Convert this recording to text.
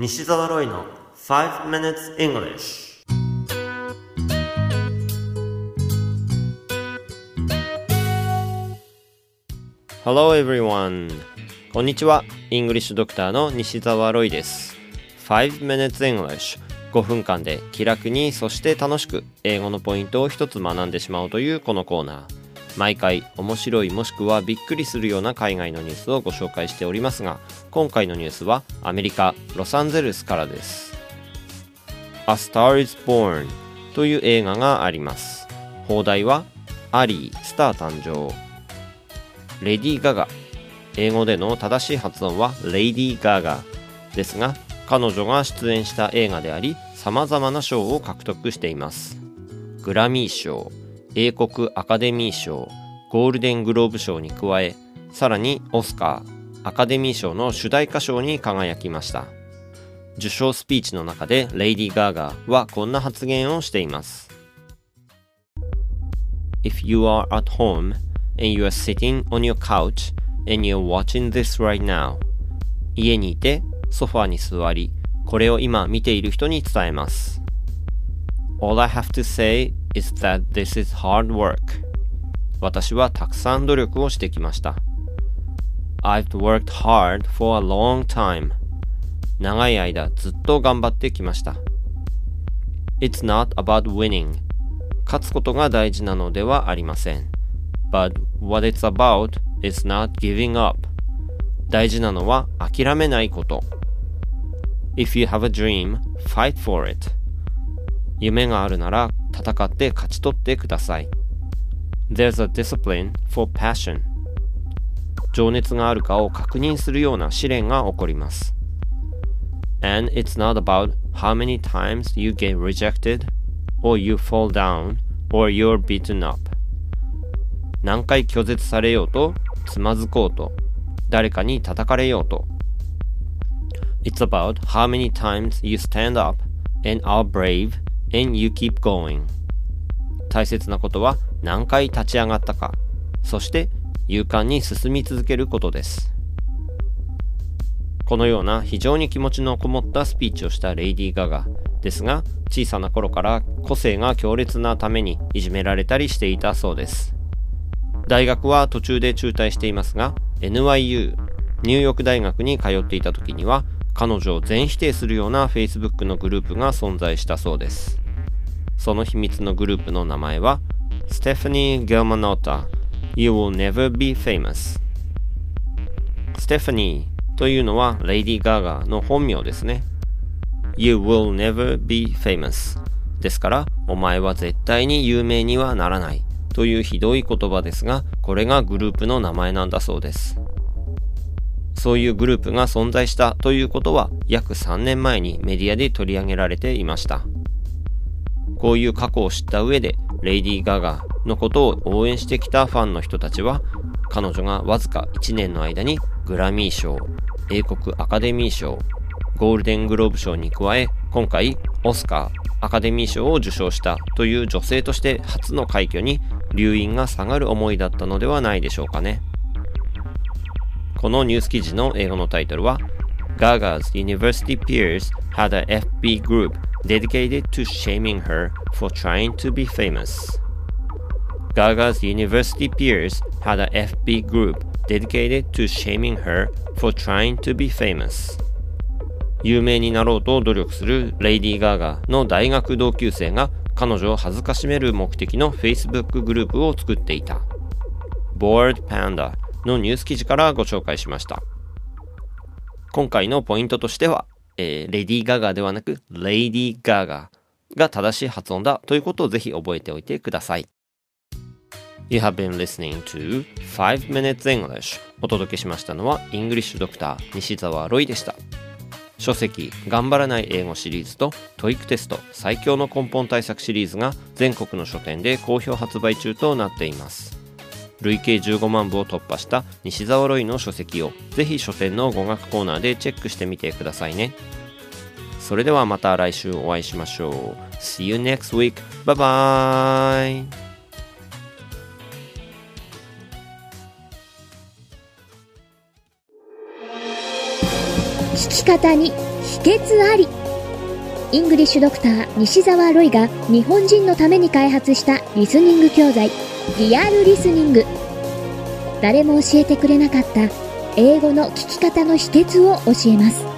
西澤ロイの5 minutes English Hello everyone こんにちは。イングリッシュドクターの西澤ロイです。5 minutes English 5分間で気楽にそして楽しく英語のポイントを一つ学んでしまおうというこのコーナー。毎回面白いもしくはびっくりするような海外のニュースをご紹介しておりますが今回のニュースはアメリカ・ロサンゼルスからです。A Star is Born という映画があります。放題はアリー・スター誕生。レディー・ガガ。英語での正しい発音はレディー・ガガですが彼女が出演した映画であり様々な賞を獲得しています。グラミー賞。英国アカデミー賞ゴールデングローブ賞に加えさらにオスカーアカデミー賞の主題歌賞に輝きました。受賞スピーチの中でレイディー・ガーガーはこんな発言をしています。If you are at home and you are sitting on your couch and you're watching this right now 家にいてソファーに座りこれを今見ている人に伝えます。All I have to say is that this is hard work. 私はたくさん努力をしてきました。I've worked hard for a long time. 長い間ずっと頑張ってきました。It's not about winning. 勝つことが大事なのではありません。But what it's about is not giving up. 大事なのは諦めないこと。If you have a dream, fight for it. 夢があるなら戦って勝ち取ってください。There's a discipline for passion. 情熱があるかを確認するような試練が起こります。And it's not about how many times you get rejected, or you fall down, or you're beaten up. 何回拒絶されようと、つまずこうと、誰かに叩かれようと。It's about how many times you stand up and are brave and you keep going. 大切なことは何回立ち上がったか。そして勇敢に進み続けることです。このような非常に気持ちのこもったスピーチをしたレイディー・ガガ。ですが小さな頃から個性が強烈なためにいじめられたりしていたそうです。大学は途中で中退していますが NYU ニューヨーク大学に通っていた時には彼女を全否定するような Facebook のグループが存在したそうです。その秘密のグループの名前は Stephanie Germanotta You will never be famous ステファニーというのはレイディ・ガーガーの本名ですね。You will never be famous ですからお前は絶対に有名にはならないというひどい言葉ですがこれがグループの名前なんだそうです。そういうグループが存在したということは約3年前にメディアで取り上げられていました。こういう過去を知った上で、レイディー・ガガのことを応援してきたファンの人たちは、彼女がわずか1年の間にグラミー賞、英国アカデミー賞、ゴールデングローブ賞に加え、今回オスカー、アカデミー賞を受賞したという女性として初の快挙に留飲が下がる思いだったのではないでしょうかね。このニュース記事の英語のタイトルは Gaga's university peers had a FB group dedicated to shaming her for trying to be famous. Gaga's university peers had a FB group dedicated to shaming her for trying to be famous. 有名になろうと努力するレイディー・ガーガーの大学同級生が彼女を恥ずかしめる目的の Facebook グループを作っていた。Bored Panda のニュース記事からご紹介しました。今回のポイントとしては、えー、レディー・ガガではなく、レイディー・ガガが正しい発音だということをぜひ覚えておいてください。You have been listening to 5 Minutes English お届けしましたのは、 English Doctor 西澤ロイでした。書籍「頑張らない英語」シリーズと TOEIC テスト最強の根本対策シリーズが全国の書店で好評発売中となっています累計15万部を突破した西澤ロイの書籍をぜひ書店の語学コーナーでチェックしてみてくださいね。それではまた来週お会いしましょう。See you next week. Bye bye. 聞き方に秘訣ありイングリッシュドクター西澤ロイが日本人のために開発したリスニング教材リアルリスニング。誰も教えてくれなかった英語の聞き方の秘訣を教えます。